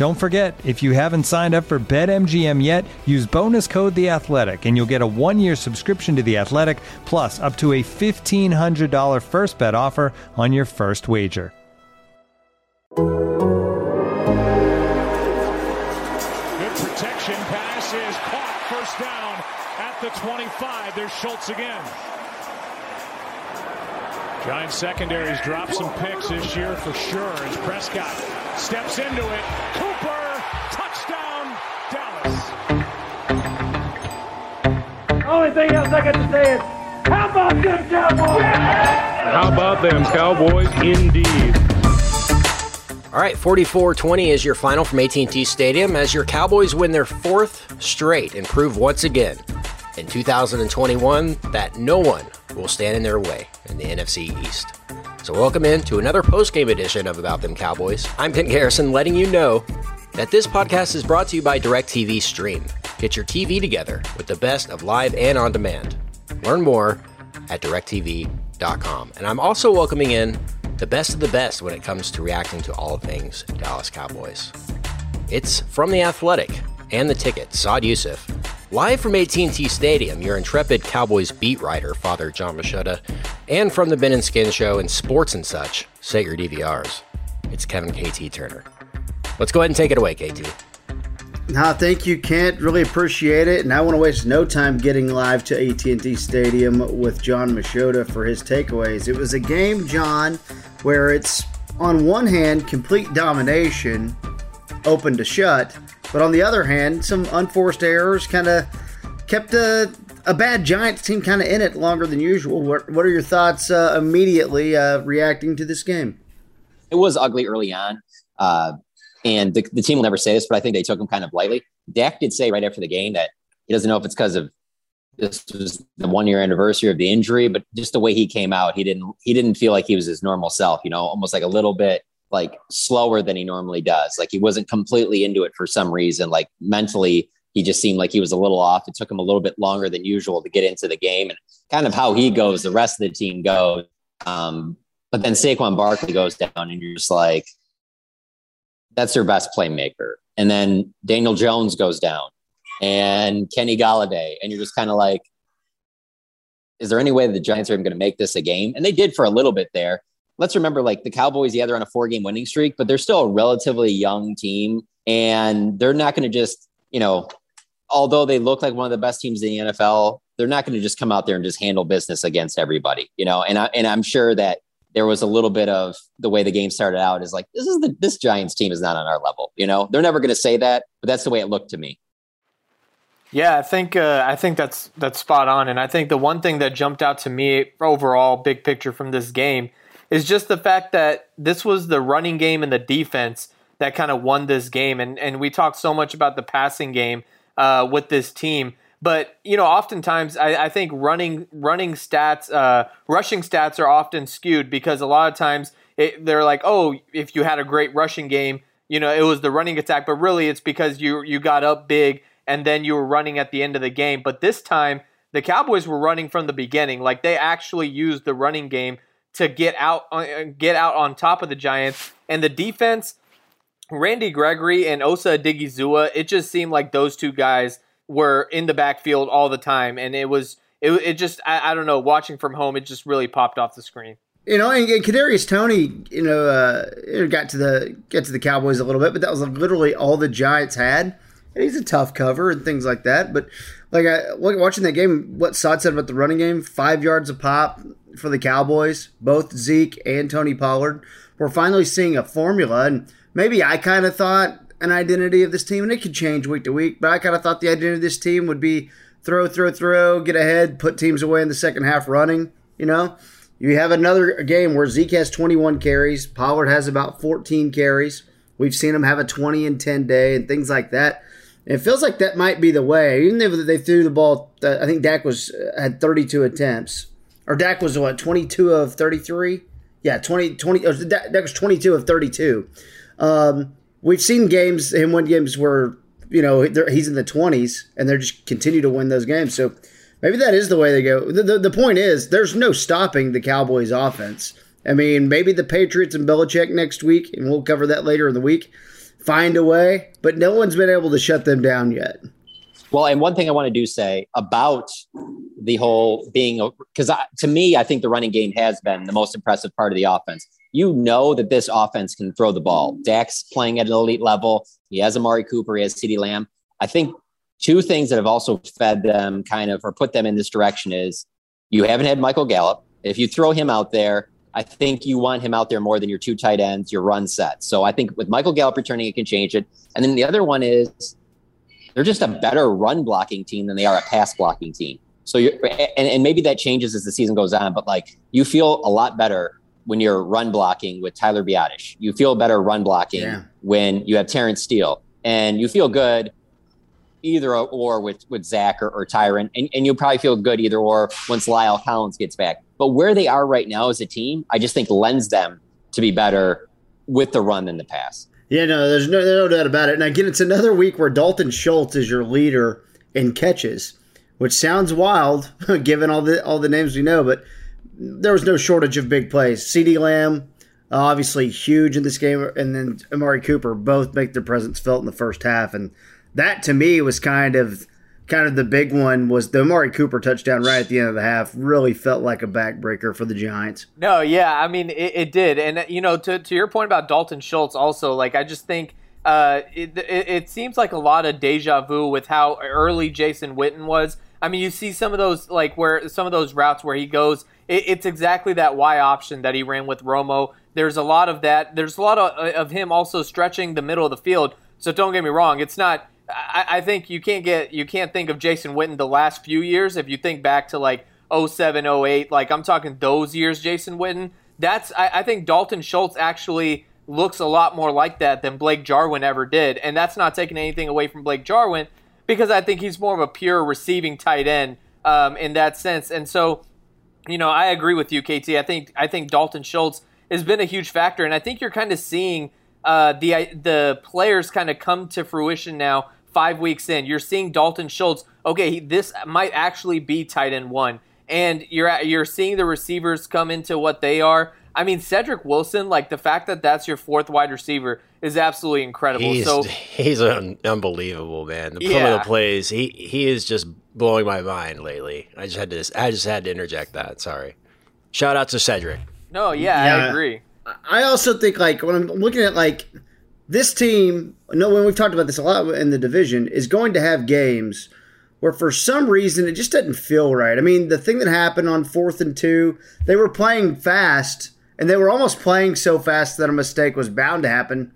Don't forget, if you haven't signed up for BetMGM yet, use bonus code The Athletic, and you'll get a one-year subscription to The Athletic, plus up to a fifteen hundred dollar first bet offer on your first wager. Good protection pass is caught. First down at the 25. There's Schultz again. Giant secondaries dropped some picks this year for sure as Prescott steps into it. Cooper, touchdown, Dallas. Only thing else I got to say is, how about them Cowboys? How about them Cowboys, indeed. All right, 44-20 is your final from AT&T Stadium as your Cowboys win their fourth straight and prove once again in 2021 that no one will stand in their way in the NFC East. So welcome in to another post-game edition of About Them Cowboys. I'm Ben Garrison letting you know that this podcast is brought to you by DirecTV Stream. Get your TV together with the best of live and on demand. Learn more at directv.com. And I'm also welcoming in the best of the best when it comes to reacting to all things Dallas Cowboys. It's from The Athletic and The Ticket, Saad Yousuf. Live from AT&T Stadium, your intrepid Cowboys beat writer, Father Jon Machota, and from the Ben and Skin Show and Sports and Such, set your DVRs. It's Kevin KT Turner. Let's go ahead and take it away, KT. Nah, thank you, Kent. Really appreciate it, and I want to waste no time getting live to AT&T Stadium with Jon Machota for his takeaways. It was a game, John, where it's on one hand complete domination, open to shut, but on the other hand, some unforced errors kind of kept a, a bad Giants team kind of in it longer than usual. What, what are your thoughts uh, immediately uh, reacting to this game? It was ugly early on. Uh, and the, the team will never say this, but I think they took him kind of lightly. Dak did say right after the game that he doesn't know if it's because of this was the one year anniversary of the injury, but just the way he came out, he didn't he didn't feel like he was his normal self, you know, almost like a little bit like slower than he normally does. Like he wasn't completely into it for some reason. Like mentally, he just seemed like he was a little off. It took him a little bit longer than usual to get into the game and kind of how he goes, the rest of the team goes. Um, but then Saquon Barkley goes down and you're just like, that's their best playmaker. And then Daniel Jones goes down and Kenny Golladay, And you're just kind of like, is there any way the Giants are even going to make this a game? And they did for a little bit there. Let's remember, like the Cowboys, yeah, they're on a four game winning streak, but they're still a relatively young team. And they're not going to just, you know, although they look like one of the best teams in the NFL, they're not going to just come out there and just handle business against everybody, you know. And I and I'm sure that there was a little bit of the way the game started out is like this is the this Giants team is not on our level. You know, they're never going to say that, but that's the way it looked to me. Yeah, I think uh, I think that's that's spot on, and I think the one thing that jumped out to me overall, big picture from this game, is just the fact that this was the running game and the defense that kind of won this game, and and we talked so much about the passing game uh, with this team, but you know, oftentimes I, I think running running stats, uh, rushing stats are often skewed because a lot of times it, they're like, oh, if you had a great rushing game, you know, it was the running attack, but really it's because you you got up big and then you were running at the end of the game. But this time the Cowboys were running from the beginning, like they actually used the running game to get out uh, get out on top of the Giants and the defense. Randy Gregory and Osa Odighizuwa, it just seemed like those two guys were in the backfield all the time, and it was it, it just I, I don't know. Watching from home, it just really popped off the screen. You know, and, and Kadarius Toney, you know, uh, it got to the get to the Cowboys a little bit, but that was literally all the Giants had. He's a tough cover and things like that. But like I watching that game, what Saad said about the running game, five yards a pop for the Cowboys, both Zeke and Tony Pollard. We're finally seeing a formula, and maybe I kind of thought an identity of this team, and it could change week to week, but I kind of thought the identity of this team would be throw, throw, throw, get ahead, put teams away in the second half running. You know, you have another game where Zeke has 21 carries, Pollard has about 14 carries. We've seen him have a 20 and 10 day and things like that. It feels like that might be the way. Even if they threw the ball, I think Dak was uh, had 32 attempts, or Dak was what 22 of 33. Yeah, 20, 20 Dak was 22 of 32. Um, we've seen games, him win games where you know he's in the 20s, and they're just continue to win those games. So maybe that is the way they go. The, the, the point is, there's no stopping the Cowboys' offense. I mean, maybe the Patriots and Belichick next week, and we'll cover that later in the week, find a way, but no one's been able to shut them down yet. Well, and one thing I want to do say about the whole being, because to me, I think the running game has been the most impressive part of the offense. You know that this offense can throw the ball. Dak's playing at an elite level. He has Amari Cooper. He has CeeDee Lamb. I think two things that have also fed them kind of or put them in this direction is you haven't had Michael Gallup. If you throw him out there, I think you want him out there more than your two tight ends, your run set. So I think with Michael Gallup returning, it can change it. And then the other one is they're just a better run blocking team than they are a pass blocking team. So you're, and, and maybe that changes as the season goes on, but like you feel a lot better when you're run blocking with Tyler Biadasz. You feel better run blocking yeah. when you have Terence Steele, and you feel good either or with with Zack or, or Tyron, and, and you'll probably feel good either or once La'el Collins gets back. But where they are right now as a team, I just think lends them to be better with the run than the pass. Yeah, no, there's no, no doubt about it. And again, it's another week where Dalton Schultz is your leader in catches, which sounds wild given all the all the names we know, but there was no shortage of big plays. CeeDee Lamb, obviously huge in this game, and then Amari Cooper both make their presence felt in the first half, and that to me was kind of kind of the big one was the Amari Cooper touchdown right at the end of the half really felt like a backbreaker for the Giants. No, yeah, I mean it, it did, and you know to to your point about Dalton Schultz, also like I just think. Uh, it, it, it seems like a lot of deja vu with how early Jason Witten was. I mean, you see some of those like where some of those routes where he goes. It, it's exactly that Y option that he ran with Romo. There's a lot of that. There's a lot of, of him also stretching the middle of the field. So don't get me wrong. It's not I, I think you can't get you can't think of Jason Witten the last few years. If you think back to like 07, 08, like I'm talking those years, Jason Witten. That's I, I think Dalton Schultz actually looks a lot more like that than Blake Jarwin ever did, and that's not taking anything away from Blake Jarwin because I think he's more of a pure receiving tight end um, in that sense. And so, you know, I agree with you, KT. I think I think Dalton Schultz has been a huge factor, and I think you're kind of seeing uh, the the players kind of come to fruition now five weeks in. You're seeing Dalton Schultz. Okay, this might actually be tight end one, and you're you're seeing the receivers come into what they are. I mean, Cedric Wilson, like the fact that that's your fourth wide receiver is absolutely incredible. He's, so he's un- unbelievable, man. The yeah. the plays, he he is just blowing my mind lately. I just had to I just had to interject that. Sorry. Shout out to Cedric. No, yeah, yeah. I agree. I also think like when I'm looking at like this team, no, when we've talked about this a lot in the division, is going to have games where for some reason it just doesn't feel right. I mean, the thing that happened on fourth and two, they were playing fast, and they were almost playing so fast that a mistake was bound to happen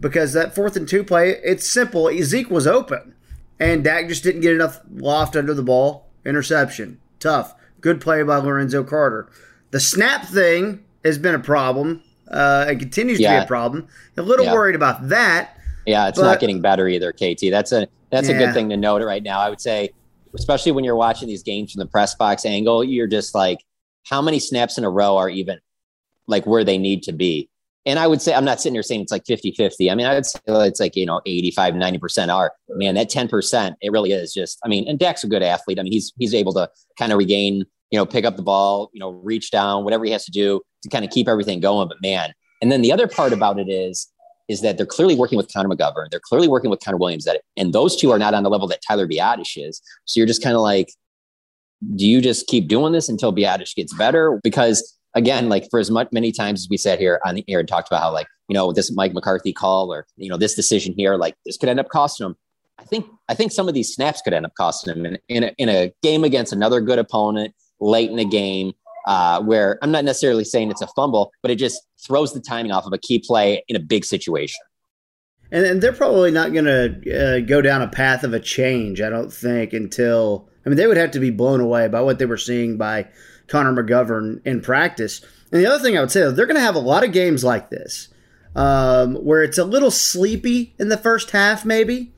because that fourth and two play, it's simple. Zeke was open, and Dak just didn't get enough loft under the ball. Interception. Tough. Good play by Lorenzo Carter. The snap thing has been a problem uh, it continues yeah. to be a problem. A little yeah. worried about that. Yeah, it's but, not getting better either, KT. That's a that's yeah. a good thing to note right now. I would say, especially when you're watching these games from the press box angle, you're just like, how many snaps in a row are even like where they need to be? And I would say, I'm not sitting here saying it's like 50 50. I mean, I would say it's like, you know, 85, 90% are. Man, that 10%, it really is just, I mean, and Dak's a good athlete. I mean, he's he's able to kind of regain you know, pick up the ball, you know, reach down, whatever he has to do to kind of keep everything going. But man, and then the other part about it is, is that they're clearly working with Connor McGovern. They're clearly working with Connor Williams that, and those two are not on the level that Tyler Biadasz is. So you're just kind of like, do you just keep doing this until Biadasz gets better? Because again, like for as much many times as we sat here on the air and talked about how like you know this Mike McCarthy call or you know this decision here, like this could end up costing him. I think I think some of these snaps could end up costing him in, in, a, in a game against another good opponent late in the game. Uh, where I'm not necessarily saying it's a fumble, but it just throws the timing off of a key play in a big situation. And, and they're probably not going to uh, go down a path of a change, I don't think, until. I mean, they would have to be blown away by what they were seeing by Connor McGovern in practice. And the other thing I would say, they're going to have a lot of games like this um, where it's a little sleepy in the first half, maybe,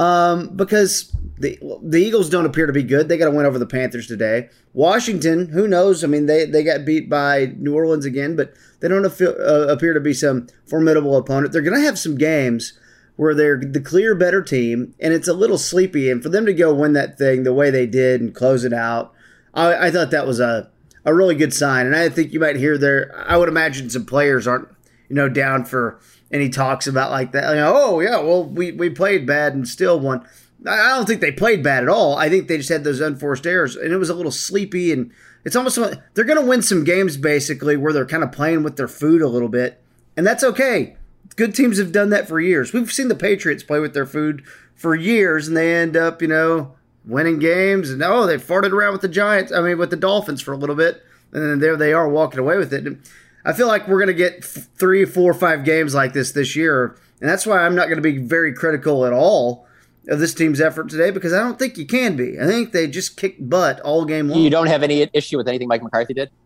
um, because the the Eagles don't appear to be good. They got to win over the Panthers today. Washington, who knows? I mean, they, they got beat by New Orleans again, but they don't uh, appear to be some formidable opponent. They're going to have some games where they're the clear better team, and it's a little sleepy. And for them to go win that thing the way they did and close it out, I, I thought that was a a really good sign. And I think you might hear there. I would imagine some players aren't you know down for any talks about like that. oh yeah, well we we played bad and still won. I don't think they played bad at all. I think they just had those unforced errors, and it was a little sleepy. And it's almost they're going to win some games basically where they're kind of playing with their food a little bit, and that's okay. Good teams have done that for years. We've seen the Patriots play with their food for years, and they end up, you know, winning games. And oh, they farted around with the Giants. I mean, with the Dolphins for a little bit, and then there they are walking away with it. And I feel like we're going to get three, four, five games like this this year, and that's why I'm not going to be very critical at all of this team's effort today because I don't think you can be. I think they just kicked butt all game long. You don't have any issue with anything Mike McCarthy did?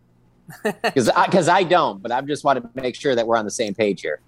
Because I, I don't, but I just want to make sure that we're on the same page here.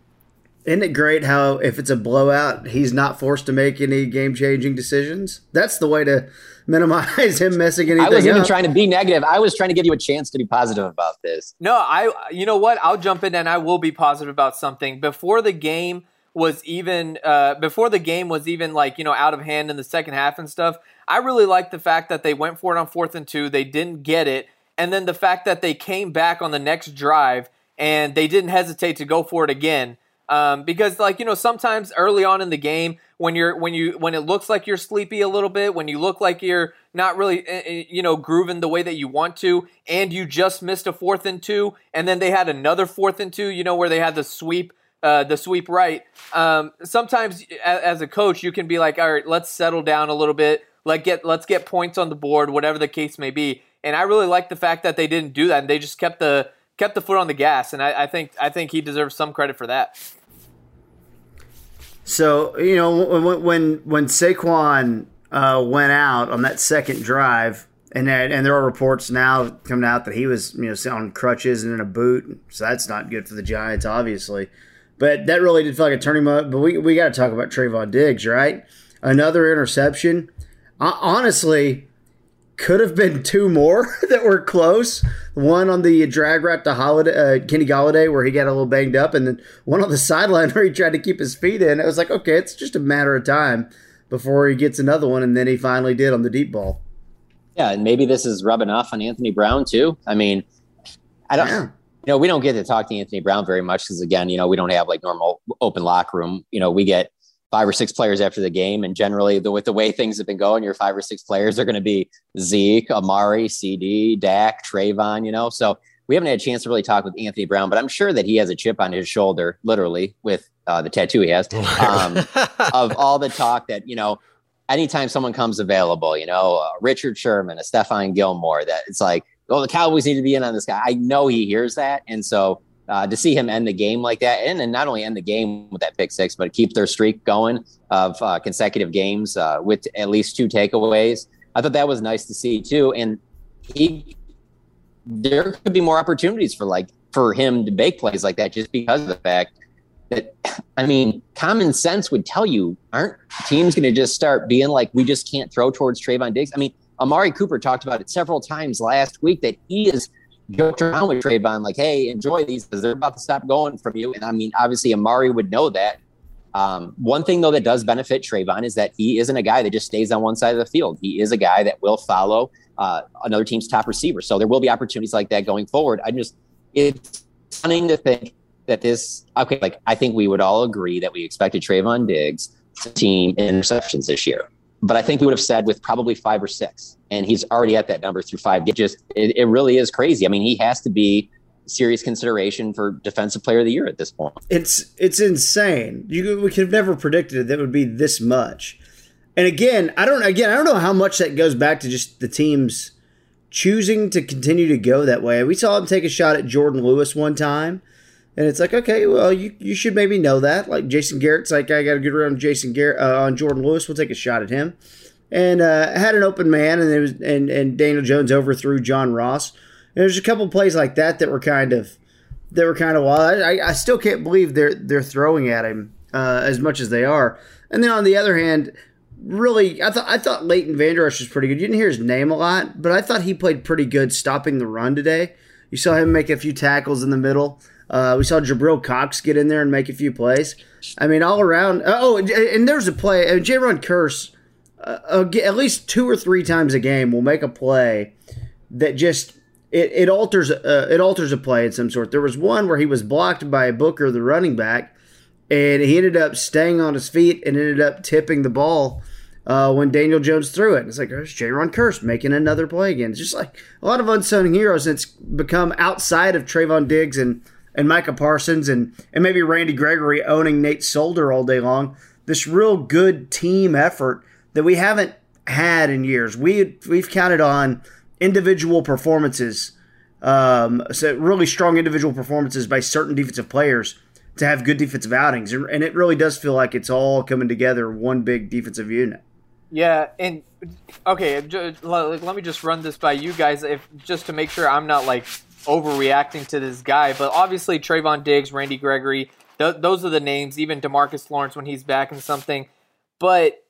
Isn't it great how if it's a blowout, he's not forced to make any game changing decisions? That's the way to minimize him messing anything. I wasn't up. even trying to be negative. I was trying to give you a chance to be positive about this. No, I. You know what? I'll jump in and I will be positive about something before the game was even uh, before the game was even like you know out of hand in the second half and stuff. I really liked the fact that they went for it on fourth and two. They didn't get it, and then the fact that they came back on the next drive and they didn't hesitate to go for it again. Um, because like you know sometimes early on in the game when you're when you when it looks like you're sleepy a little bit when you look like you're not really eh, eh, you know grooving the way that you want to and you just missed a fourth and two and then they had another fourth and two you know where they had the sweep uh, the sweep right. Um, sometimes as a coach, you can be like, all right, let's settle down a little bit. Let get let's get points on the board, whatever the case may be. And I really like the fact that they didn't do that and they just kept the kept the foot on the gas. And I, I think I think he deserves some credit for that. So you know when when when Saquon uh, went out on that second drive, and and there are reports now coming out that he was you know on crutches and in a boot, so that's not good for the Giants, obviously. But that really did feel like a turning point. But we, we got to talk about Trevon Diggs, right? Another interception. Uh, honestly, could have been two more that were close. One on the drag route to Golladay, uh, Kenny Golladay, where he got a little banged up, and then one on the sideline where he tried to keep his feet in. It was like, okay, it's just a matter of time before he gets another one, and then he finally did on the deep ball. Yeah, and maybe this is rubbing off on Anthony Brown too. I mean, I don't. Yeah you know, we don't get to talk to Anthony Brown very much because again, you know, we don't have like normal open locker room. You know, we get five or six players after the game, and generally, the, with the way things have been going, your five or six players are going to be Zeke, Amari, CeeDee, Dak, Trevon. You know, so we haven't had a chance to really talk with Anthony Brown, but I'm sure that he has a chip on his shoulder, literally with uh, the tattoo he has, um, of all the talk that you know. Anytime someone comes available, you know, uh, Richard Sherman, a Stephon Gilmore, that it's like oh, the Cowboys need to be in on this guy. I know he hears that. And so uh, to see him end the game like that, and, and not only end the game with that pick six, but keep their streak going of uh, consecutive games uh, with at least two takeaways, I thought that was nice to see too. And he, there could be more opportunities for like for him to make plays like that, just because of the fact that I mean, common sense would tell you, aren't teams going to just start being like, we just can't throw towards Trevon Diggs? I mean, Amari Cooper talked about it several times last week that he is joked around with Trevon, like, hey, enjoy these because they're about to stop going from you. And I mean, obviously, Amari would know that. Um, one thing, though, that does benefit Trevon is that he isn't a guy that just stays on one side of the field. He is a guy that will follow uh, another team's top receiver. So there will be opportunities like that going forward. I just, it's stunning to think that this, okay, like, I think we would all agree that we expected Trevon Diggs to team interceptions this year but I think we would have said with probably five or six, and he's already at that number through five. It just it, it really is crazy. I mean, he has to be serious consideration for defensive player of the year at this point. It's it's insane. You we could have never predicted that it would be this much. And again, I don't again I don't know how much that goes back to just the teams choosing to continue to go that way. We saw him take a shot at Jordan Lewis one time. And it's like, okay, well, you, you should maybe know that. Like Jason Garrett's like, I got to get around Jason Garrett uh, on Jordan Lewis. We'll take a shot at him. And uh, had an open man, and it was and and Daniel Jones overthrew John Ross. And there's a couple plays like that that were kind of that were kind of wild. I, I still can't believe they're they're throwing at him uh, as much as they are. And then on the other hand, really, I thought I thought Leighton Vander Esch was pretty good. You didn't hear his name a lot, but I thought he played pretty good stopping the run today. You saw him make a few tackles in the middle. Uh, we saw Jabril Cox get in there and make a few plays. I mean, all around. Uh, oh, and there's a play. And Jayron Kearse, uh, at least two or three times a game, will make a play that just it, it alters uh, it alters a play in some sort. There was one where he was blocked by Booker, the running back, and he ended up staying on his feet and ended up tipping the ball uh, when Daniel Jones threw it. And it's like, there's Jayron Kearse making another play again. It's just like a lot of unsung heroes. It's become outside of Trevon Diggs and – and Micah Parsons and, and maybe Randy Gregory owning Nate Solder all day long. This real good team effort that we haven't had in years. We we've counted on individual performances, um, so really strong individual performances by certain defensive players to have good defensive outings, and it really does feel like it's all coming together one big defensive unit. Yeah, and okay, let me just run this by you guys, if just to make sure I'm not like overreacting to this guy. But obviously, Trevon Diggs, Randy Gregory, th- those are the names. Even Demarcus Lawrence when he's back in something. But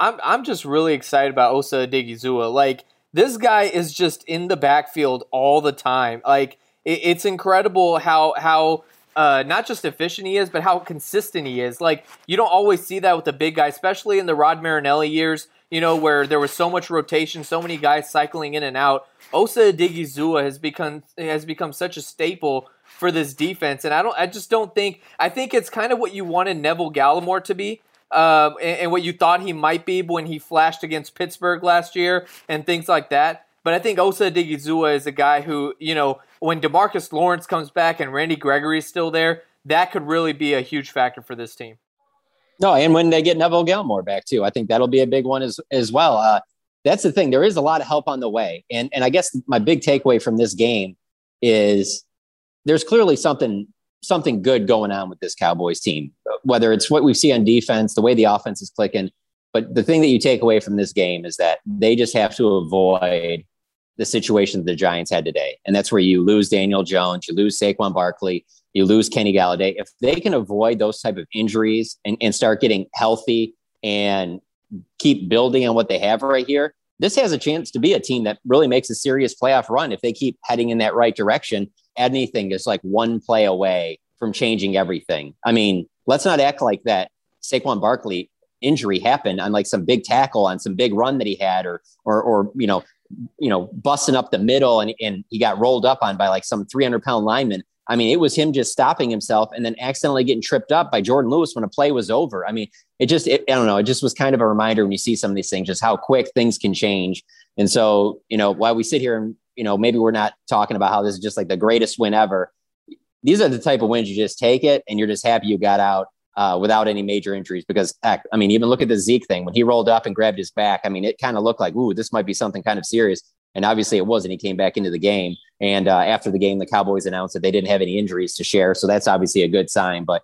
I'm I'm just really excited about Osa Odighizuwa. Like this guy is just in the backfield all the time. Like it, it's incredible how how uh, not just efficient he is, but how consistent he is. Like you don't always see that with the big guy, especially in the Rod Marinelli years. You know where there was so much rotation, so many guys cycling in and out. Osa Odighizuwa has become has become such a staple for this defense, and I don't, I just don't think. I think it's kind of what you wanted Neville Gallimore to be, uh, and, and, what you thought he might be when he flashed against Pittsburgh last year and things like that. But I think Osa Odighizuwa is a guy who, you know, when Demarcus Lawrence comes back and Randy Gregory is still there, that could really be a huge factor for this team. No, and when they get Neville Gallimore back too, I think that'll be a big one as as well. Uh, that's the thing. There is a lot of help on the way. And and I guess my big takeaway from this game is there's clearly something something good going on with this Cowboys team. Whether it's what we see on defense, the way the offense is clicking, but the thing that you take away from this game is that they just have to avoid the situation that the Giants had today. And that's where you lose Daniel Jones, you lose Saquon Barkley, you lose Kenny Golladay. If they can avoid those type of injuries and, and start getting healthy and keep building on what they have right here, this has a chance to be a team that really makes a serious playoff run if they keep heading in that right direction. Anything is like one play away from changing everything. I mean, let's not act like that Saquon Barkley injury happened on like some big tackle on some big run that he had or or or you know you know busting up the middle and, and he got rolled up on by like some 300 pound lineman I mean, it was him just stopping himself and then accidentally getting tripped up by Jordan Lewis when a play was over. I mean, it just, it, I don't know, it just was kind of a reminder when you see some of these things, just how quick things can change. And so, you know, while we sit here and, you know, maybe we're not talking about how this is just like the greatest win ever, these are the type of wins you just take it and you're just happy you got out uh, without any major injuries. Because, I mean, even look at the Zeke thing when he rolled up and grabbed his back. I mean, it kind of looked like, ooh, this might be something kind of serious. And obviously it wasn't. He came back into the game. And uh, after the game, the Cowboys announced that they didn't have any injuries to share. So that's obviously a good sign. But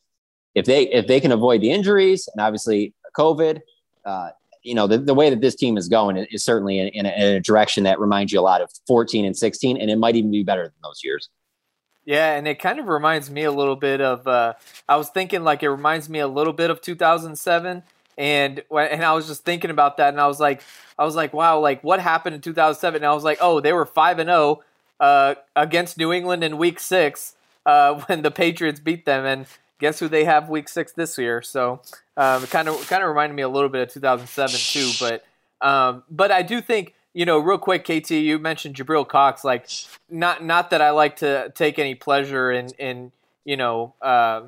if they if they can avoid the injuries and obviously COVID, uh, you know, the, the way that this team is going is certainly in, in, a, in a direction that reminds you a lot of 14 and 16. And it might even be better than those years. Yeah, and it kind of reminds me a little bit of. Uh, I was thinking like it reminds me a little bit of 2007 and and I was just thinking about that, and I was like, I was like, wow, like what happened in 2007? And I was like, oh, they were five and zero oh, uh, against New England in Week Six uh, when the Patriots beat them, and guess who they have Week Six this year? So um, kind of kind of reminded me a little bit of 2007 too, but um, but I do think you know, real quick, KT, you mentioned Jabril Cox. Like, not not that I like to take any pleasure in in you know uh,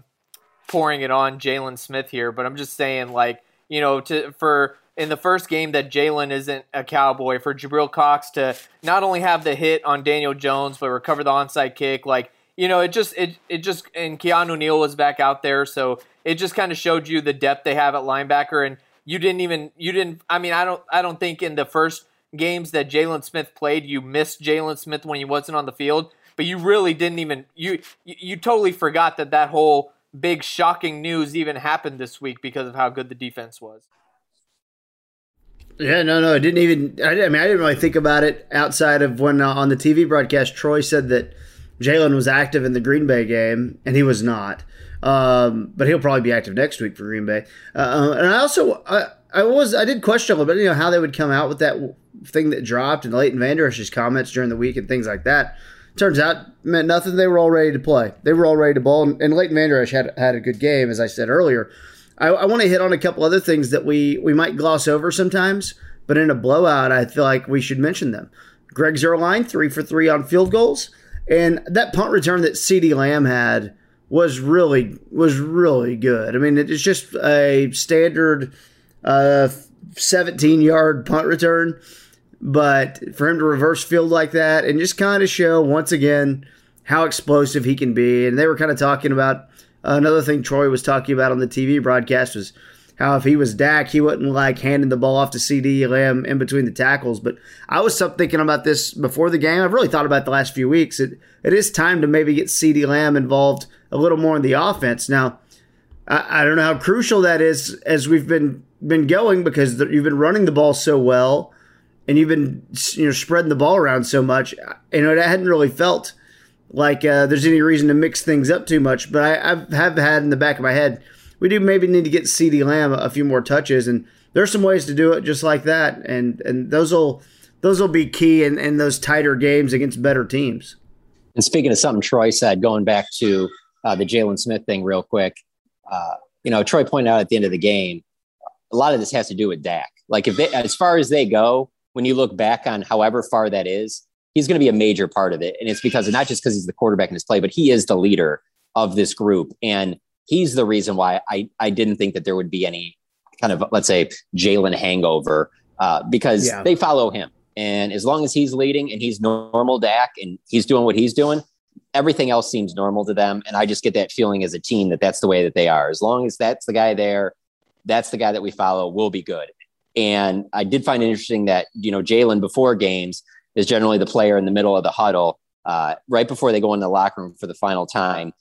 pouring it on Jaylon Smith here, but I'm just saying like you know, to for in the first game that Jaylon isn't a cowboy, for Jabril Cox to not only have the hit on Daniel Jones but recover the onside kick, like you know, it just it it just and Keanu Neal was back out there, so it just kind of showed you the depth they have at linebacker. And you didn't even you didn't. I mean, I don't I don't think in the first games that Jaylon Smith played, you missed Jaylon Smith when he wasn't on the field, but you really didn't even you you totally forgot that that whole big shocking news even happened this week because of how good the defense was. Yeah, no, no, I didn't even. I, I mean, I didn't really think about it outside of when uh, on the TV broadcast, Troy said that Jaylon was active in the Green Bay game, and he was not. Um, but he'll probably be active next week for Green Bay. Uh, uh and I also, I, I was, I did question a little bit, you know, how they would come out with that thing that dropped and Leighton Vander Esch's comments during the week and things like that. Turns out meant nothing. They were all ready to play. They were all ready to ball, and, and Leighton Vander Esch had had a good game, as I said earlier. I, I want to hit on a couple other things that we we might gloss over sometimes, but in a blowout, I feel like we should mention them. Greg Zuerlein, three for three on field goals, and that punt return that CeeDee Lamb had was really was really good. I mean, it's just a standard uh, 17 yard punt return, but for him to reverse field like that and just kind of show once again how explosive he can be. And they were kind of talking about another thing Troy was talking about on the TV broadcast was how if he was Dak, he wouldn't like handing the ball off to CeeDee Lamb in between the tackles. But I was thinking about this before the game. I've really thought about the last few weeks. It it is time to maybe get CeeDee Lamb involved a little more in the offense. Now, I, I don't know how crucial that is as we've been been going because you've been running the ball so well and you've been you know spreading the ball around so much. You know, I hadn't really felt like uh, there's any reason to mix things up too much. But I I've, have had in the back of my head we do maybe need to get CeeDee Lamb a, few more touches, and there's some ways to do it just like that, and and those will those will be key in, in those tighter games against better teams. And speaking of something Troy said, going back to uh, the Jaylon Smith thing real quick, uh, you know, Troy pointed out at the end of the game, a lot of this has to do with Dak. Like if they, as far as they go, when you look back on however far that is, he's going to be a major part of it. And it's because not just because he's the quarterback in his play, but he is the leader of this group. And he's the reason why I, I didn't think that there would be any kind of, let's say, Jaylon hangover uh, because yeah. they follow him. And as long as he's leading and he's normal Dak and he's doing what he's doing, everything else seems normal to them. And I just get that feeling as a team that that's the way that they are. As long as that's the guy there, that's the guy that we follow, we'll be good. And I did find it interesting that, you know, Jaylon before games is generally the player in the middle of the huddle. Uh, right before they go in the locker room for the final time,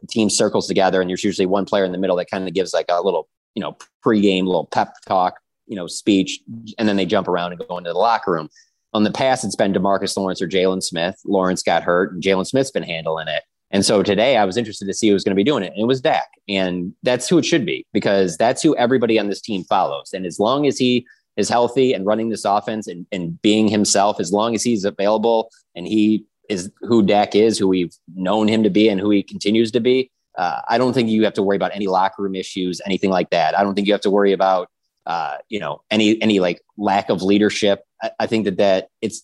the team circles together and there's usually one player in the middle that kind of gives like a little, you know, pregame little pep talk, you know, speech, and then they jump around and go into the locker room. On the past, it's been Demarcus Lawrence or Jaylon Smith. Lawrence got hurt, and Jaylon Smith's been handling it. And so today, I was interested to see who was going to be doing it, and it was Dak, and that's who it should be because that's who everybody on this team follows. And as long as he is healthy and running this offense and, and being himself, as long as he's available and he is who Dak is, who we've known him to be, and who he continues to be, uh, I don't think you have to worry about any locker room issues, anything like that. I don't think you have to worry about uh, you know any any like lack of leadership. I, I, think that that it's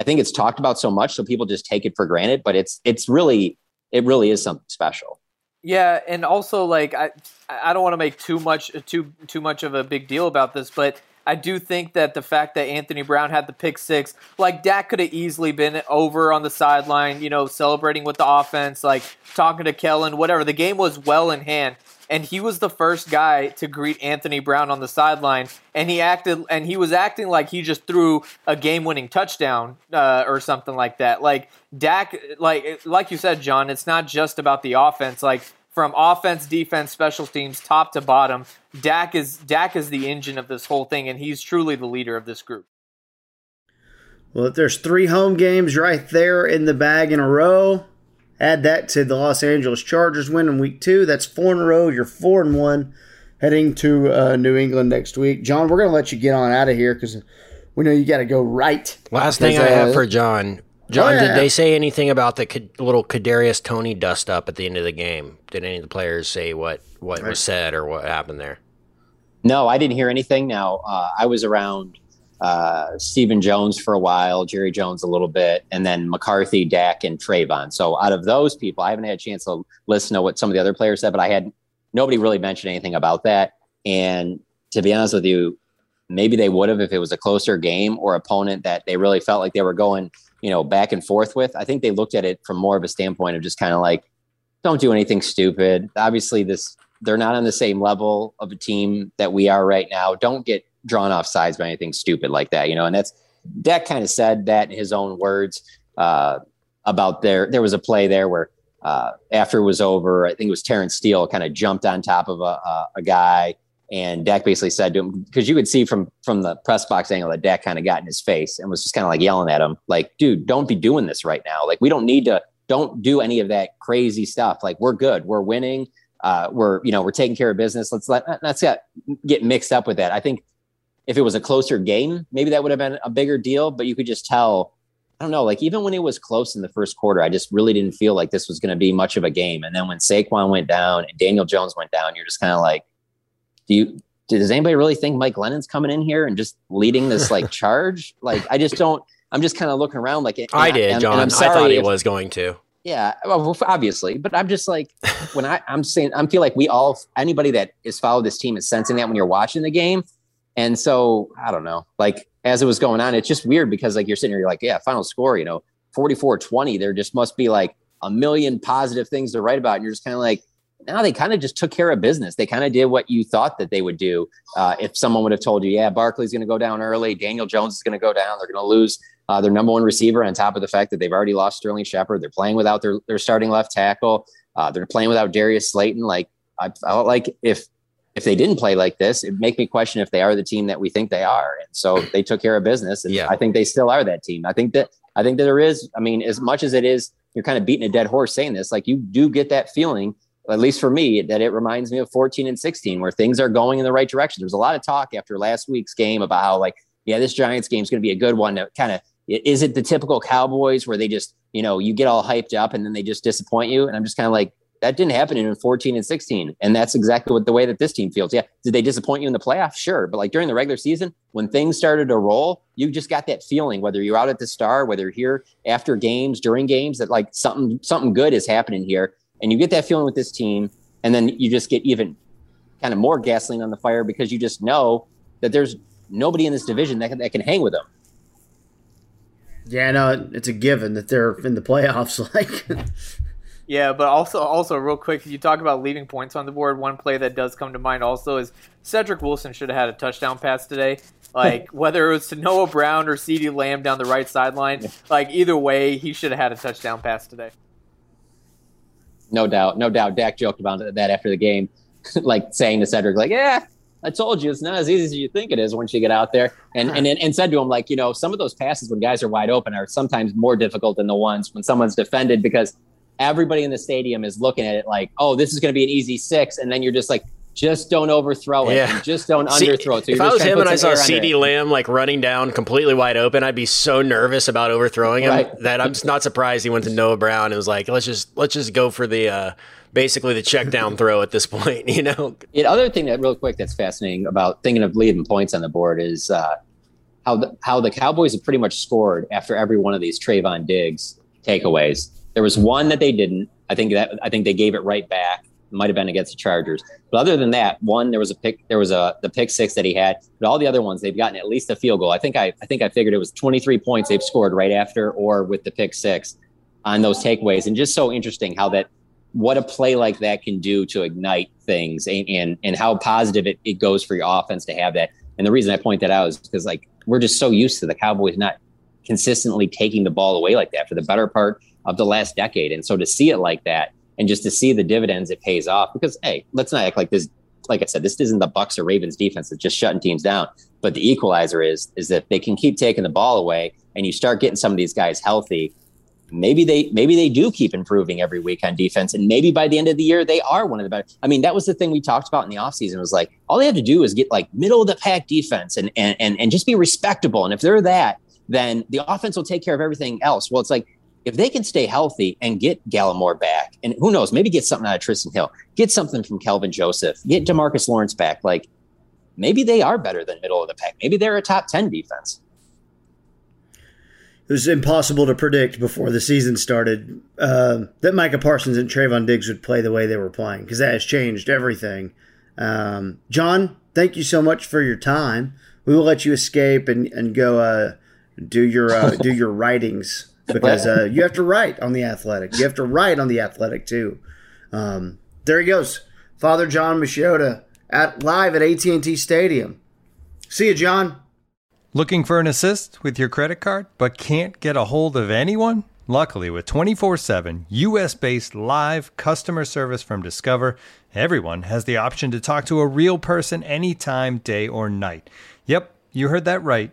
I think it's talked about so much, so people just take it for granted. But it's it's really it really is something special. Yeah, and also like I I don't want to make too much too too much of a big deal about this, but I do think that the fact that Anthony Brown had the pick six, like Dak could have easily been over on the sideline, you know, celebrating with the offense, like talking to Kellen, whatever. The game was well in hand and he was the first guy to greet Anthony Brown on the sideline, and he acted and he was acting like he just threw a game-winning touchdown uh, or something like that. Like Dak, like like you said, John, it's not just about the offense. Like from offense, defense, special teams, top to bottom, Dak is Dak is the engine of this whole thing, and he's truly the leader of this group. Well, if there's three home games right there in the bag in a row, Add that to the Los Angeles Chargers win in week two. That's four in a row. You're four and one heading to uh, New England next week. John, we're going to let you get on out of here because we know you got to go right. Last thing I have uh, for John. John, oh, yeah. did they say anything about the little Kadarius Toney dust up at the end of the game? Did any of the players say what what right. was said or what happened there? No, I didn't hear anything. Now uh, I was around uh, Stephen Jones for a while, Jerry Jones a little bit, and then McCarthy, Dak, and Trevon. So out of those people, I haven't had a chance to listen to what some of the other players said, but I had nobody really mentioned anything about that. And to be honest with you, maybe they would have if it was a closer game or opponent that they really felt like they were going you know, back and forth with. I think they looked at it from more of a standpoint of just kind of like, don't do anything stupid. Obviously, this they're not on the same level of a team that we are right now. Don't get drawn off sides by anything stupid like that, you know. And that's Dak kind of said that in his own words uh, about there. There was a play there where uh, after it was over, I think it was Terence Steele kind of jumped on top of a, a, a guy, and Dak basically said to him because you could see from from the press box angle that Dak kind of got in his face and was just kind of like yelling at him, like, "Dude, don't be doing this right now. Like, we don't need to. Don't do any of that crazy stuff. Like, we're good. We're winning. Uh, we're you know we're taking care of business. Let's let let's get get mixed up with that. I think if it was a closer game, maybe that would have been a bigger deal. But you could just tell. I don't know. Like even when it was close in the first quarter, I just really didn't feel like this was going to be much of a game. And then when Saquon went down and Daniel Jones went down, you're just kind of like, do you? Does anybody really think Mike Glennon's coming in here and just leading this like charge? Like I just don't. I'm just kind of looking around like I did, and, John. And I'm sorry I thought he if, was going to. Yeah, well, obviously, but I'm just like when I I'm saying I feel like we all anybody that is followed this team is sensing that when you're watching the game and so I don't know, like as it was going on, it's just weird because like you're sitting here, you're like, yeah, final score, you know, 44 20. There just must be like a million positive things to write about. And you're just kind of like, now they kind of just took care of business. They kind of did what you thought that they would do. Uh, if someone would have told you, yeah, Barkley's going to go down early, Daniel Jones is going to go down, they're going to lose uh, their number one receiver on top of the fact that they've already lost Sterling Shepard. They're playing without their, their starting left tackle. Uh, they're playing without Darius Slayton. Like I felt like if if they didn't play like this, it make me question if they are the team that we think they are. And so they took care of business, and yeah. I think they still are that team. I think that I think that there is. I mean, as much as it is, you're kind of beating a dead horse saying this. Like you do get that feeling, at least for me, that it reminds me of 14 and 16, where things are going in the right direction. There's a lot of talk after last week's game about how like, yeah, this Giants game is going to be a good one. Kind of is it the typical Cowboys where they just you know you get all hyped up and then they just disappoint you? And I'm just kind of like that didn't happen in 14 and 16. And that's exactly what the way that this team feels. Yeah. Did they disappoint you in the playoffs? Sure. But like during the regular season, when things started to roll, you just got that feeling, whether you're out at the star, whether you're here after games, during games, that like something, something good is happening here. And you get that feeling with this team. And then you just get even kind of more gasoline on the fire because you just know that there's nobody in this division that can, that can hang with them. Yeah, no, it's a given that they're in the playoffs. Like, yeah, but also also real quick, you talk about leaving points on the board. One play that does come to mind also is Cedric Wilson should have had a touchdown pass today. Like whether it was to Noah Brown or CeeDee Lamb down the right sideline, like either way, he should have had a touchdown pass today. No doubt, no doubt. Dak joked about that after the game, like saying to Cedric, like, "Yeah, I told you it's not as easy as you think it is once you get out there. And and and said to him like, you know, some of those passes when guys are wide open are sometimes more difficult than the ones when someone's defended because everybody in the stadium is looking at it like, oh, this is going to be an easy six, and then you're just like, just don't overthrow it. Yeah. just don't See, underthrow it. So if I was him and I saw CeeDee Lamb like running down completely wide open, I'd be so nervous about overthrowing him right. that I'm just not surprised he went to Noah Brown and was like, let's just let's just go for the uh, basically the check down throw at this point. You know. The other thing that real quick that's fascinating about thinking of leading points on the board is uh, how the how the Cowboys have pretty much scored after every one of these Trevon Diggs takeaways. There was one that they didn't. I think that I think they gave it right back. Might have been against the Chargers. But other than that, one there was a pick. There was a the pick six that he had. But all the other ones they've gotten at least a field goal. I think I I think I figured it was 23 points they've scored right after or with the pick six on those takeaways. And just so interesting how that what a play like that can do to ignite things and and, and how positive it, it goes for your offense to have that. And the reason I point that out is because like we're just so used to the Cowboys not consistently taking the ball away like that for the better part of the last decade. And so to see it like that and just to see the dividends it pays off, because hey, let's not act like this. Like I said, this isn't the Bucs or Ravens defense that's just shutting teams down. But the equalizer is is that they can keep taking the ball away, and you start getting some of these guys healthy. Maybe they maybe they do keep improving every week on defense, and maybe by the end of the year they are one of the better. I mean, that was the thing we talked about in the offseason was like all they have to do is get like middle of the pack defense and and and, and just be respectable. And if they're that, then the offense will take care of everything else. Well, it's like if they can stay healthy and get Gallimore back, and who knows, maybe get something out of Trysten Hill, get something from Kelvin Joseph, get Demarcus Lawrence back, like maybe they are better than middle of the pack. Maybe they're a top 10 defense. It was impossible to predict before the season started uh, that Micah Parsons and Trevon Diggs would play the way they were playing because that has changed everything. Um, John, thank you so much for your time. We will let you escape and, and go uh, do your uh, do your writings because uh, you have to write on the Athletic. You have to write on the Athletic too. Um, there he goes, Father Jon Machota at live at AT and T Stadium. See you, John. Looking for an assist with your credit card, but can't get a hold of anyone? Luckily, with 24 7 US based live customer service from Discover, everyone has the option to talk to a real person anytime, day or night. Yep, you heard that right.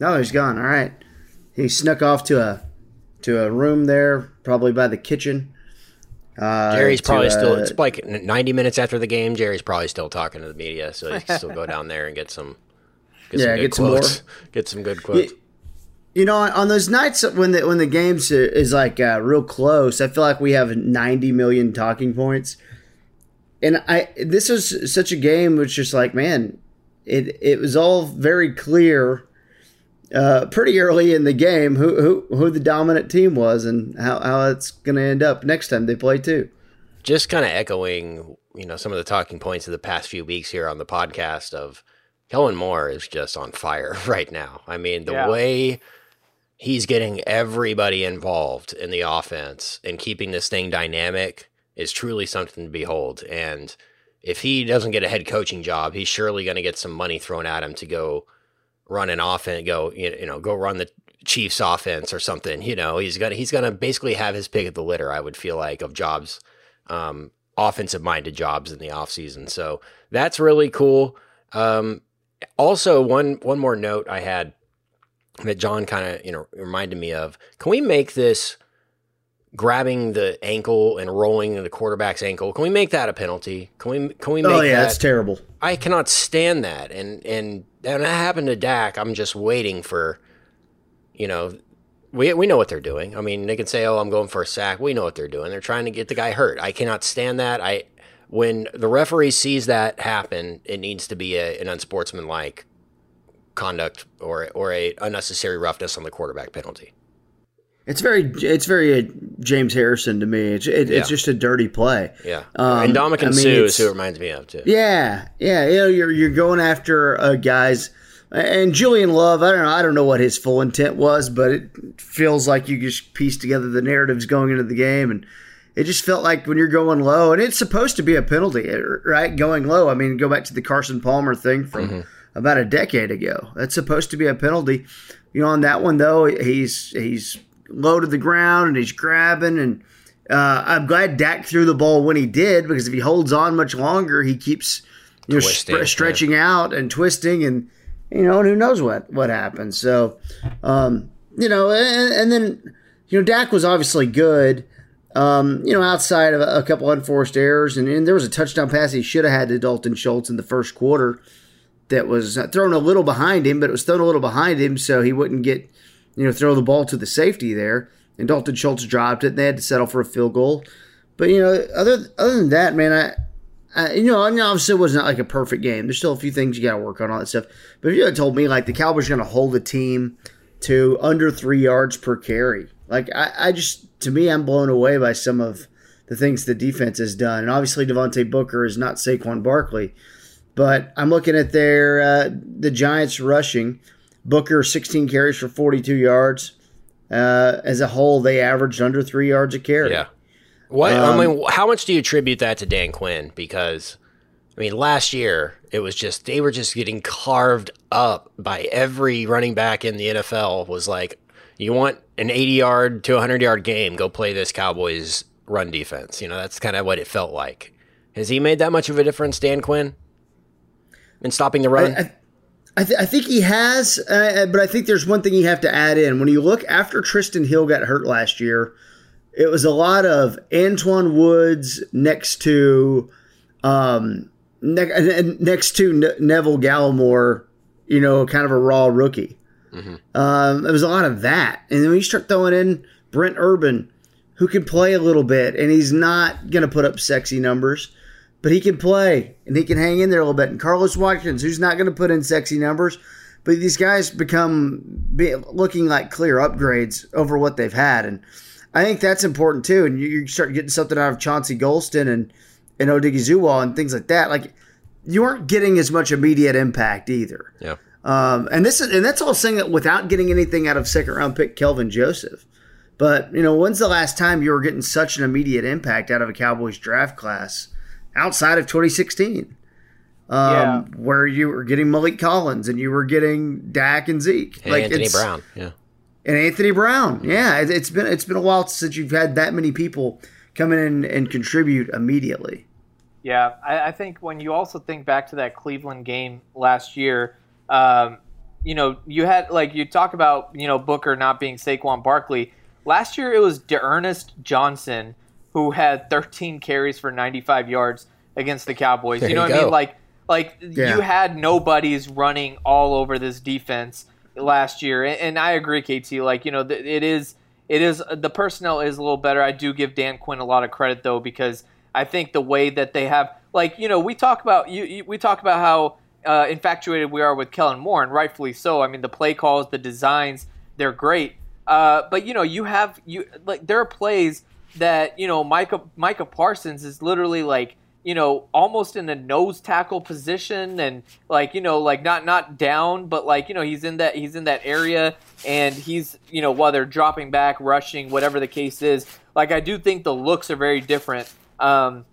No, he's gone. All right. He snuck off to a to a room there, probably by the kitchen. Uh, Jerry's probably still. It's like 90 minutes after the game. Jerry's probably still talking to the media, so he can still go down there and get some. Get yeah, some get quotes. some more. Get some good quotes. You, you know, on those nights when the when the games is like uh, real close, I feel like we have 90 million talking points. And I this was such a game which just like man, it it was all very clear uh, pretty early in the game who, who who the dominant team was and how, how it's going to end up next time they play too. Just kind of echoing, you know, some of the talking points of the past few weeks here on the podcast of Kellen Moore is just on fire right now. I mean, the yeah. way he's getting everybody involved in the offense and keeping this thing dynamic is truly something to behold. And if he doesn't get a head coaching job, he's surely going to get some money thrown at him to go run an offense, go you know, go run the Chiefs offense or something. You know, he's gonna he's gonna basically have his pick of the litter. I would feel like of jobs, um, offensive minded jobs in the offseason. So that's really cool. Um, also, one one more note I had that John kind of you know reminded me of. Can we make this grabbing the ankle and rolling the quarterback's ankle? Can we make that a penalty? Can we can we make Oh yeah, that? that's terrible. I cannot stand that. And and and that happened to Dak. I'm just waiting for, you know, we we know what they're doing. I mean, they can say, "Oh, I'm going for a sack." We know what they're doing. They're trying to get the guy hurt. I cannot stand that. I when the referee sees that happen, it needs to be a, an unsportsmanlike conduct or or a unnecessary roughness on the quarterback penalty. It's very it's very uh, James Harrison to me. It's it, Yeah. it's just a dirty play. Yeah, Um, and Ndamukong I mean, Suh is who it reminds me of too. Yeah, yeah, you know, you're you're going after uh, guys, and Julian Love. I don't know. I don't know what his full intent was, but it feels like you just piece together the narratives going into the game, and it just felt like when you're going low, and it's supposed to be a penalty, right? Going low. I mean, go back to the Carson Palmer thing from about a decade ago. That's supposed to be a penalty. You know, on that one though, he's he's low to the ground and he's grabbing and. Uh, I'm glad Dak threw the ball when he did because if he holds on much longer, he keeps you know stre- stretching out and twisting and you know and who knows what what happens. So um, you know and, and then you know Dak was obviously good. Um, you know, outside of a, a couple unforced errors, and, and there was a touchdown pass he should have had to Dalton Schultz in the first quarter that was thrown a little behind him, but it was thrown a little behind him so he wouldn't get, you know, throw the ball to the safety there. And Dalton Schultz dropped it, and they had to settle for a field goal. But you know, other other than that, man, I, I you know, I mean, obviously it was not like a perfect game. There's still a few things you got to work on, all that stuff. But if you had told me like the Cowboys are going to hold the team to under three yards per carry, like I, I just to me, I'm blown away by some of the things the defense has done. And obviously, Devontae Booker is not Saquon Barkley, but I'm looking at their uh, the Giants rushing. Booker 16 carries for 42 yards. Uh, as a whole, they averaged under three yards a carry. Yeah. What Um, I mean, how much do you attribute that to Dan Quinn? Because I mean, last year it was just they were just getting carved up by every running back in the NFL. Was like, you want an 80 yard to 100 yard game? Go play this Cowboys run defense. You know, that's kind of what it felt like. Has he made that much of a difference, Dan Quinn, in stopping the run? I, I, I, th- I think he has, uh, but I think there's one thing you have to add in. When you look after Trysten Hill got hurt last year, it was a lot of Antwaun Woods next to um, ne- next to ne- Neville Gallimore, you know, kind of a raw rookie. Mm-hmm. Um, it was a lot of that, and then when you start throwing in Brent Urban, who can play a little bit, and he's not going to put up sexy numbers, but he can play and he can hang in there a little bit. And Carlos Watkins, who's not going to put in sexy numbers, but these guys become be, looking like clear upgrades over what they've had, and I think that's important too. And you, you start getting something out of Chauncey Golston and and Odighizuwa and things like that. Like you aren't getting as much immediate impact either. Yeah. Um, and this is and that's all saying that without getting anything out of second round pick Kelvin Joseph. But you know, when's the last time you were getting such an immediate impact out of a Cowboys draft class outside of 2016? Um, yeah. where you were getting Maliek Collins and you were getting Dak and Zeke, and like Anthony Brown, yeah, and Anthony Brown, yeah. It's been it's been a while since you've had that many people come in and contribute immediately. Yeah, I, I think when you also think back to that Cleveland game last year, um, you know, you had like you talk about you know Booker not being Saquon Barkley. Last year it was D'Ernest Johnson who had 13 carries for 95 yards against the Cowboys. There you know you what I mean? Like like Yeah. you had nobodies running all over this defense last year, and, and I agree, KT. Like you know, th- it is it is the personnel is a little better. I do give Dan Quinn a lot of credit though because I think the way that they have, like you know, we talk about you, you we talk about how uh, infatuated we are with Kellen Moore, and rightfully so. I mean, the play calls, the designs, they're great. Uh, but you know, you have you like there are plays that you know Micah Micah Parsons is literally like you know almost in a nose tackle position and like you know like not not down but like you know he's in that he's in that area and he's you know while they're dropping back rushing whatever the case is like I do think the looks are very different. Um,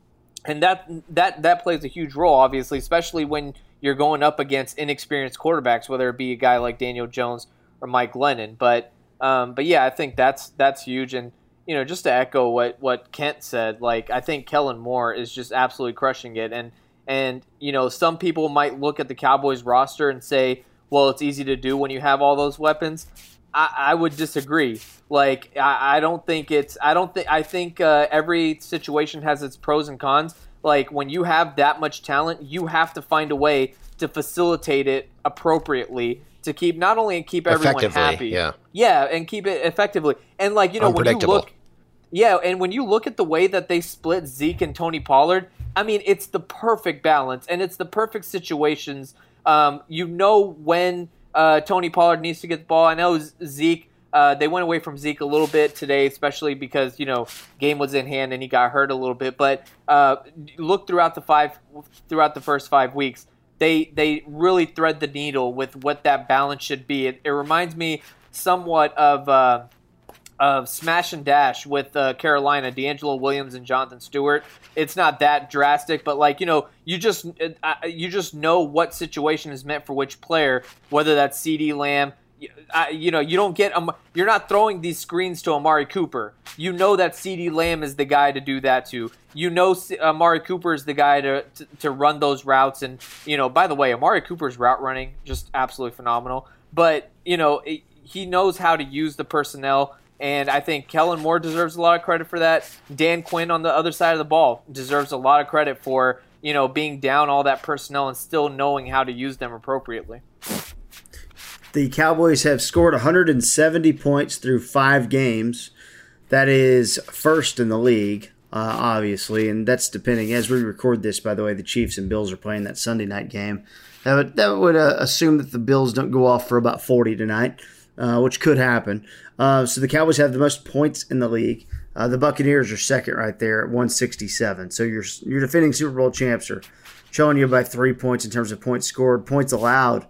and that that that plays a huge role obviously especially when you're going up against inexperienced quarterbacks whether it be a guy like Daniel Jones or Mike Glennon. But um, but yeah I think that's that's huge. And you know, just to echo what what Kent said, like I think Kellen Moore is just absolutely crushing it, and and you know, some people might look at the Cowboys roster and say, well, it's easy to do when you have all those weapons. I, I would disagree. Like I, I don't think it's. I don't think. I think uh, every situation has its pros and cons. Like when you have that much talent, you have to find a way to facilitate it appropriately to keep not only keep everyone happy, yeah. yeah, and keep it effectively. And like you know, when you look, yeah, and when you look at the way that they split Zeke and Tony Pollard, I mean, it's the perfect balance and it's the perfect situations. Um, you know when uh, Tony Pollard needs to get the ball. I know Zeke. Uh, they went away from Zeke a little bit today, especially because you know game was in hand and he got hurt a little bit. But uh, look throughout the five, throughout the first five weeks, they they really thread the needle with what that balance should be. It, it reminds me somewhat of uh, of Smash and Dash with uh, Carolina, DeAngelo Williams and Jonathan Stewart. It's not that drastic, but like you know, you just uh, you just know what situation is meant for which player, whether that's CeeDee Lamb. You, uh, you know, you don't get um, you're not throwing these screens to Amari Cooper. You know that CeeDee Lamb is the guy to do that to. You know, C- Amari Cooper is the guy to, to to run those routes. And you know, by the way, Amari Cooper's route running just absolutely phenomenal. But you know, it, he knows how to use the personnel. And I think Kellen Moore deserves a lot of credit for that. Dan Quinn on the other side of the ball deserves a lot of credit for, you know, being down all that personnel and still knowing how to use them appropriately. The Cowboys have scored 170 points through five games. That is first in the league, uh, obviously, and that's depending. As we record this, by the way, the Chiefs and Bills are playing that Sunday night game. That would, that would uh, assume that the Bills don't go off for about 40 tonight, uh, which could happen. Uh, so the Cowboys have the most points in the league. Uh, the Buccaneers are second right there at 167. So your your defending Super Bowl champs are showing you by three points in terms of points scored, points allowed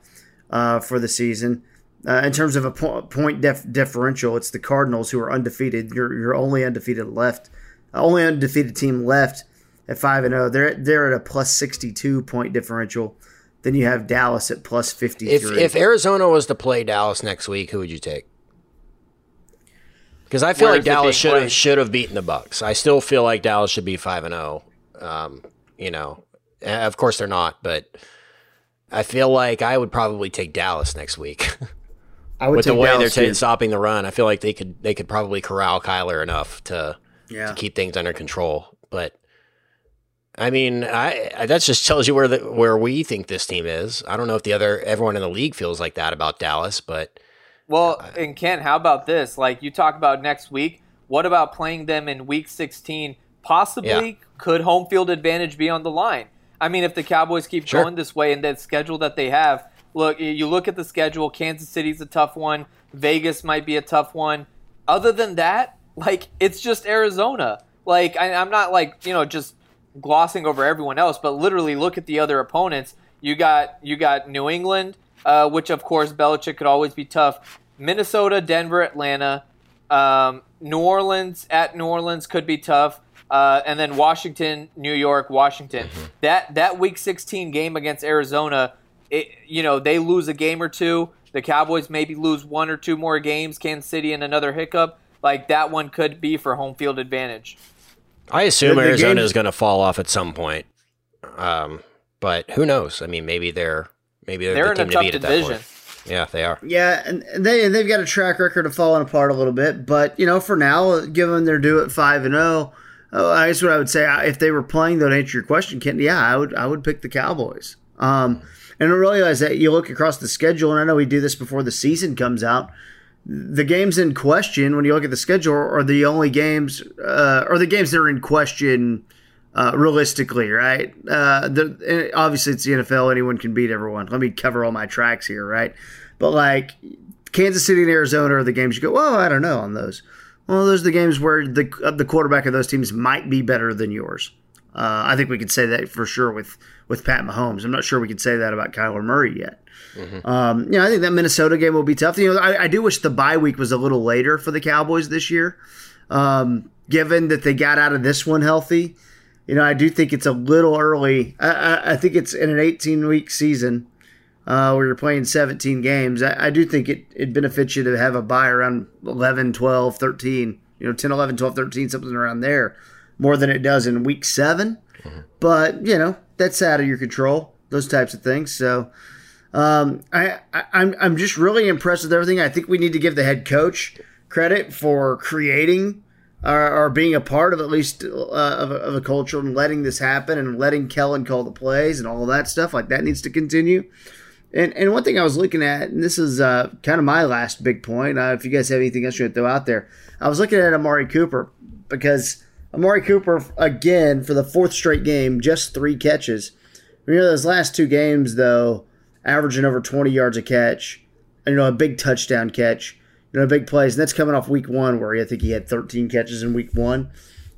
uh, for the season. Uh, in terms of a po- point def- differential, it's the Cardinals who are undefeated. You're you're only undefeated left, only undefeated team left at five and zero. They're they're at a plus sixty two point differential. Then you have Dallas at plus fifty If if Arizona was to play Dallas next week, who would you take? Because I feel Where like Dallas should have should have beaten the Bucs. I still feel like Dallas should be five and zero. Um, you know, Uh, of course they're not, but I feel like I would probably take Dallas next week. I would with the way Dallas, they're too. ta- stopping the run. I feel like they could they could probably corral Kyler enough to Yeah. to keep things under control. But I mean, I, I that just tells you where the where we think this team is. I don't know if the other everyone in the league feels like that about Dallas, but Well, uh, and Ken, how about this? Like you talk about next week. What about playing them in Week 16? Possibly, Yeah. could home field advantage be on the line? I mean, if the Cowboys keep Sure. going this way and that schedule that they have, look, you look at the schedule. Kansas City's a tough one. Vegas might be a tough one. Other than that, like it's just Arizona. Like I, I'm not like you know just glossing over everyone else, but literally look at the other opponents. You got you got New England, uh, which of course Belichick could always be tough. Minnesota, Denver, Atlanta, um, New Orleans at New Orleans could be tough, uh, and then Washington, New York, Washington. That that Week 16 game against Arizona, it, you know they lose a game or two. The Cowboys maybe lose one or two more games. Kansas City and another hiccup. Like that one could be for home field advantage. I assume The- the Arizona game- is going to fall off at some point. Um, but who knows? I mean, maybe they're maybe they're, They're the in a team to tough beat at that division. point. Yeah, they are. Yeah, and and they and they've got a track record of falling apart a little bit, but you know, for now, given they're due at five and zero, oh, I guess what I would say uh, if they were playing, though, to answer your question, Kent, yeah, I would I would pick the Cowboys. Um, and I realize that you look across the schedule, and I know we do this before the season comes out. The games in question, when you look at the schedule, are the only games, uh, or the games that are in question uh, realistically, right? Uh, the, obviously, it's the NFL. Anyone can beat everyone. Let me cover all my tracks here, right? But like Kansas City and Arizona are the games you go, well, I don't know on those. Well, those are the games where the uh, the quarterback of those teams might be better than yours. Uh, I think we could say that for sure with with Pat Mahomes. I'm not sure we could say that about Kyler Murray yet. Um, you know, I think that Minnesota game will be tough. You know, I, I do wish the bye week was a little later for the Cowboys this year, um, given that they got out of this one healthy. You know, I do think it's a little early. I, I, I think it's in an 18 week season uh, where you're playing 17 games. I, I do think it, it benefits you to have a bye around 11, 12, 13, you know, 10, 11, 12, 13, something around there more than it does in week 7 But, you know, that's out of your control, those types of things. So, um, I, I I'm I'm just really impressed with everything. I think we need to give the head coach credit for creating or, or being a part of at least uh, of, a, of a culture and letting this happen and letting Kellen call the plays and all that stuff. Like that needs to continue. And and one thing I was looking at, and this is uh, kind of my last big point. Uh, if you guys have anything else you want to throw out there, I was looking at Amari Cooper because Amari Cooper again for the fourth straight game, just three catches. You know those last two games though, averaging over 20 yards a catch, and you know a big touchdown catch, you know big plays, and that's coming off week one where I think he had 13 catches in week one.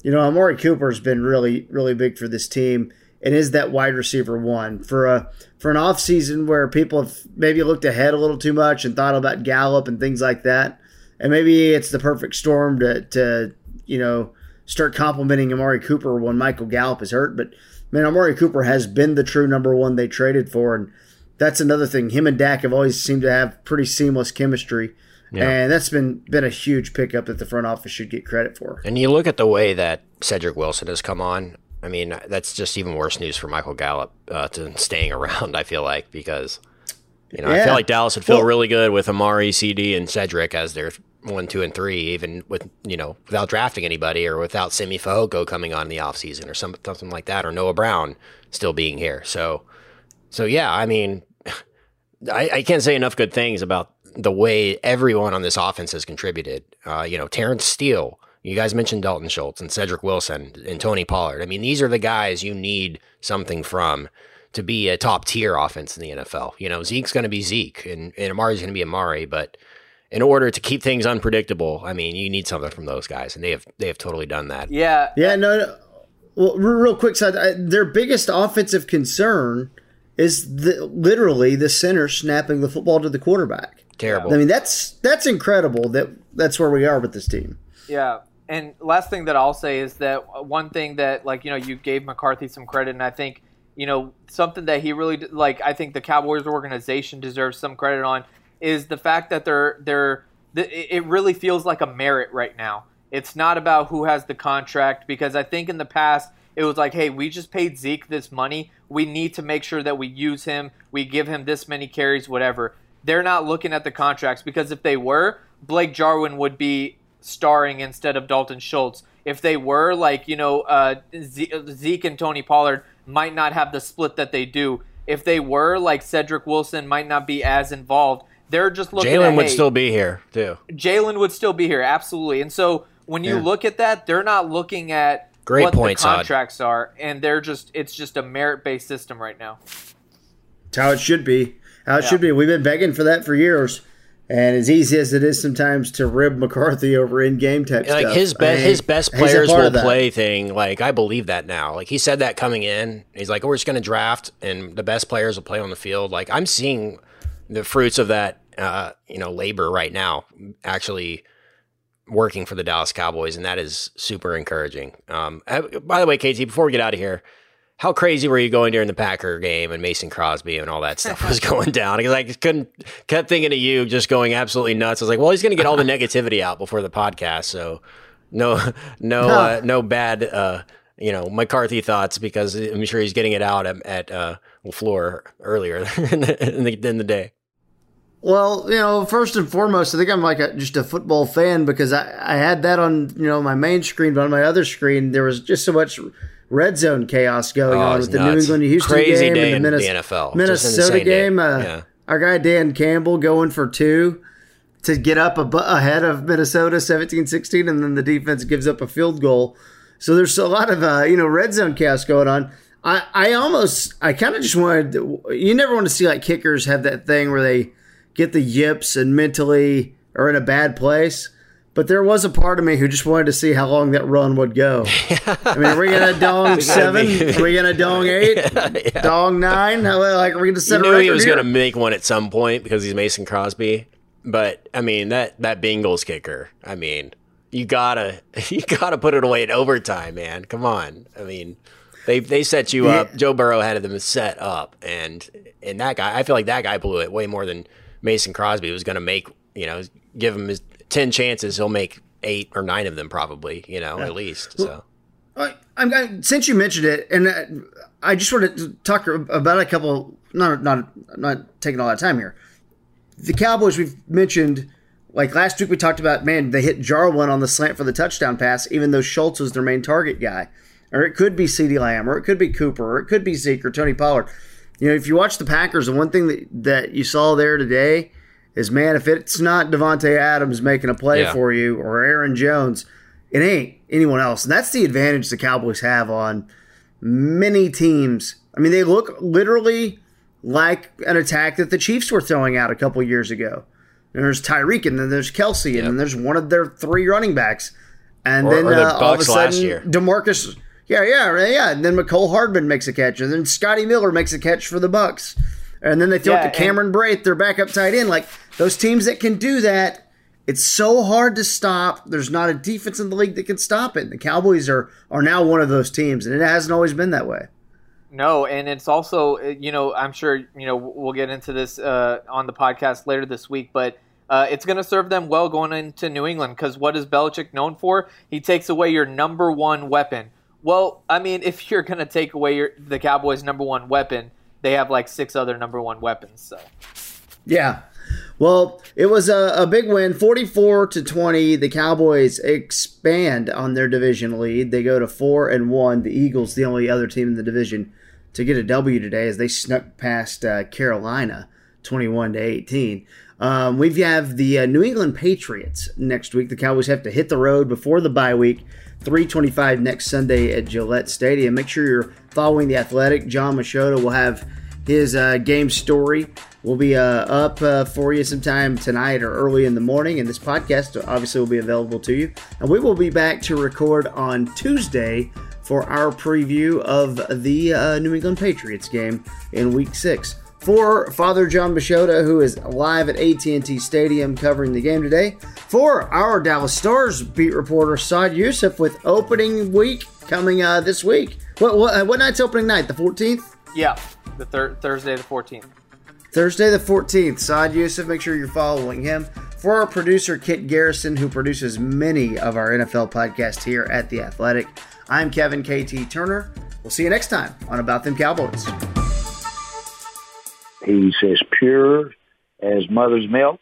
You know Amari Cooper's been really really big for this team and is that wide receiver one for a for an off season where people have maybe looked ahead a little too much and thought about Gallup and things like that, and maybe it's the perfect storm to to you know start complimenting Amari Cooper when Michael Gallup is hurt. But man, Amari Cooper has been the true number one they traded for, and that's another thing. Him and Dak have always seemed to have pretty seamless chemistry. Yeah. And that's been been a huge pickup that the front office should get credit for. And you look at the way that Cedric Wilson has come on. I mean, that's just even worse news for Michael Gallup uh, to staying around. I feel like because you know I feel like Dallas would feel Well- really good with Amari, CeeDee, and Cedric as their one, two, and three, even with you know without drafting anybody or without Simi Fehoko coming on in the offseason or some, something like that, or Noah Brown still being here. So, so yeah, I mean, I, I can't say enough good things about the way everyone on this offense has contributed. Uh, you know, Terence Steele. You guys mentioned Dalton Schultz and Cedric Wilson and Tony Pollard. I mean, these are the guys you need something from to be a top tier offense in the NFL. You know, Zeke's going to be Zeke and, and Amari's going to be Amari, but in order to keep things unpredictable, I mean, you need something from those guys, and they have they have totally done that. Yeah, Yeah, no, no. Well, real quick, side, I- their biggest offensive concern is the, literally the center snapping the football to the quarterback. Terrible. I mean, that's that's incredible. That that's where we are with this team. Yeah. And last thing that I'll say is that one thing that, like, you know, you gave McCarthy some credit, and I think, you know, something that he really, like, I think the Cowboys organization deserves some credit on is the fact that they're, they're, it really feels like a merit right now. It's not about who has the contract because I think in the past It was like, hey, we just paid Zeke this money. We need to make sure that we use him. We give him this many carries, whatever. They're not looking at the contracts because if they were, Blake Jarwin would be starring instead of Dalton Schultz. If they were, like, you know, uh, Zeke and Tony Pollard might not have the split that they do. If they were, like, Cedric Wilson might not be as involved. They're just looking Jalen would hey, still be here, too. Jalen would still be here, absolutely. And so when you Yeah. look at that, they're not looking at Great what point, the Saad. contracts are, and they're just it's just a merit based system right now. It's how it should be. How it Yeah. should be. We've been begging for that for years. And as easy as it is sometimes to rib McCarthy over in game type like stuff, his I best mean, his best players will play thing like i believe that now like he said that coming in he's like we're just going to draft and the best players will play on the field like i'm seeing the fruits of that uh, you know labor right now actually working for the dallas cowboys and that is super encouraging um, by the way kt before we get out of here how crazy were you going during the Packer game and Mason Crosby and all that stuff was going down? Because I couldn't kept thinking of you just going absolutely nuts. I was like, well, he's going to get all the negativity out before the podcast, so no, no, uh, no bad, uh, you know, McCarthy thoughts because I'm sure he's getting it out at, at uh, LaFleur earlier in the, in the in the day. Well, you know, first and foremost, I think I'm like a, just a football fan because I, I had that on you know my main screen, but on my other screen there was just so much red zone chaos going Oh, on with the New. England Houston Crazy game and the, in the NFL. Minnesota game. Uh, Yeah. Our guy Dan Campbell going for two to get up a, ahead of Minnesota 17-16, and then the defense gives up a field goal. So there's a lot of uh, you know red zone chaos going on. I, I almost I kind of just wanted you never want to see like kickers have that thing where they get the yips and mentally are in a bad place. But there was a part of me who just wanted to see how long that run would go. I mean, are we gonna dong seven? Are we gonna dong eight? Dong nine? How like are we gonna You set a knew he was here? to make one at some point because he's Mason Crosby. But I mean that that Bengals kicker. I mean, you gotta you gotta put it away in overtime, man. Come on. I mean, they they set you up. Joe Burrow had them set up, and and that guy. I feel like that guy blew it way more than Mason Crosby was going to make. You know, give him his ten chances, he'll make eight or nine of them probably. You know, at least. So. I, I'm, I, since you mentioned it, and uh, I just wanted to talk about a couple. Not not not taking all that time here. The Cowboys we've mentioned, like last week we talked about. Man, they hit Jarwin on the slant for the touchdown pass, even though Schultz was their main target guy. Or it could be CeeDee Lamb, or it could be Cooper, or it could be Zeke or Tony Pollard. You know, if you watch the Packers, the one thing that, that you saw there today is, man, if it's not Davante Adams making a play Yeah. for you or Aaron Jones, it ain't anyone else. And that's the advantage the Cowboys have on many teams. I mean, they look literally like an attack that the Chiefs were throwing out a couple years ago. And there's Tyreek, and then there's Kelce, and then there's one of their three running backs. And Or- then or the uh, all of a sudden, year. Demarcus, yeah, yeah, yeah. And then Mecole Hardman makes a catch, and then Scotty Miller makes a catch for the Bucs. And then they throw Yeah, it to Cameron Brate, their backup tight end. Like those teams that can do that, it's so hard to stop. There's not a defense in the league that can stop it. And the Cowboys are are now one of those teams, and it hasn't always been that way. No, and it's also uh, you know I'm sure you know we'll get into this uh, on the podcast later this week, but uh, it's going to serve them well going into New England because what is Belichick known for? He takes away your number one weapon. Well, I mean, if you're to take away your, the Cowboys' number one weapon, they have like six other number one weapons. So Yeah. Well, it was a, a big win, 44 to 20. The Cowboys expand on their division lead. They go to 4 and 1. The Eagles, the only other team in the division to get a W today as they snuck past uh, Carolina 21 to 18. Um, we have the uh, New England Patriots next week. The Cowboys have to hit the road before the bye week. 325 next Sunday at Gillette Stadium. Make sure you're following the Athletic. Jon Machota will have his uh, game story will be uh, up uh, for you sometime tonight or early in the morning. And this podcast obviously will be available to you. And we will be back to record on Tuesday for our preview of the uh, New England Patriots game in Week Six. For Father Jon Machota, who is live at AT&T Stadium covering the game today. For our Dallas Stars beat reporter Saad Yousuf with opening week coming uh, this week. What, what, what night's opening night? The 14th? yeah, the thir- Thursday the 14th. Thursday the 14th, Saad Yousuf, make sure you're following him. For our producer, Kit Garrison, who produces many of our NFL podcasts here at The Athletic, I'm Kevin KT Turner. We'll see you next time on About Them Cowboys. He's as pure as mother's milk